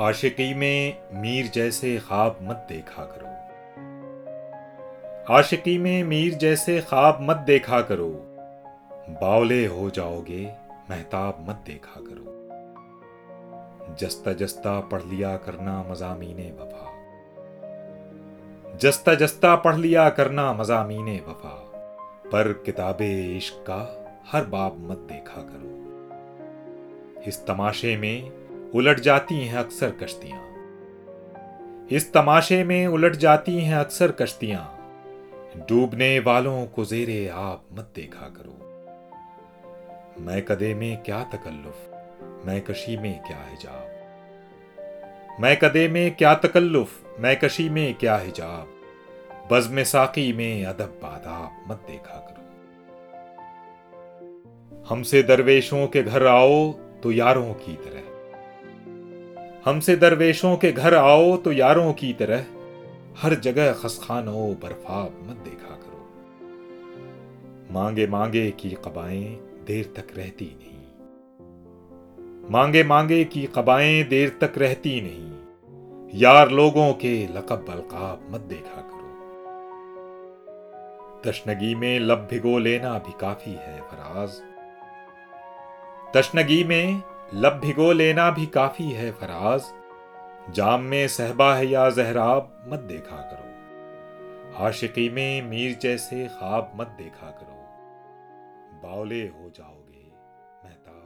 आशिकी में मीर जैसे ख्वाब मत देखा करो। आशिकी में मीर जैसे ख्वाब मत देखा करो। बावले हो जाओगे, महताब मत देखा करो। जस्ता जस्ता पढ़ लिया करना मजामीने वफा। जस्ता जस्ता पढ़ लिया करना मजामीने वफा। पर किताबे इश्क का हर बाब मत देखा करो। इस तमाशे में उलट जाती हैं अक्सर कश्तियाँ। इस तमाशे में उलट जाती हैं अक्सर कश्तियाँ। डूबने वालों को जेरे आप मत देखा करो। मैं कदे में क्या तकल्लुफ? मैं कशी में क्या हिजाब? मैं कदे में क्या तकल्लुफ? मैं कशी में क्या हिजाब? बज़ साकी में अदब बादाब मत देखा करो। हमसे दरवेशों के घर आओ तो यारों की तरह। हमसे दरवेशों के घर आओ तो यारों की तरह। हर जगह खसखानो बर्फाब मत देखा करो। मांगे मांगे की कबाएँ देर तक रहती नहीं। मांगे मांगे की कबाएँ देर तक रहती नहीं। यार लोगों के लकब अलकाब मत देखा करो। तशनगी में लब भिगो लेना भी काफ़ी है फराज। तशनगी में लब भिगो लेना भी काफ़ी है फराज। जाम में सहबा है या जहराब, मत देखा करो। आशिकी में मीर जैसे ख्वाब मत देखा करो। बावले हो जाओगे जाओ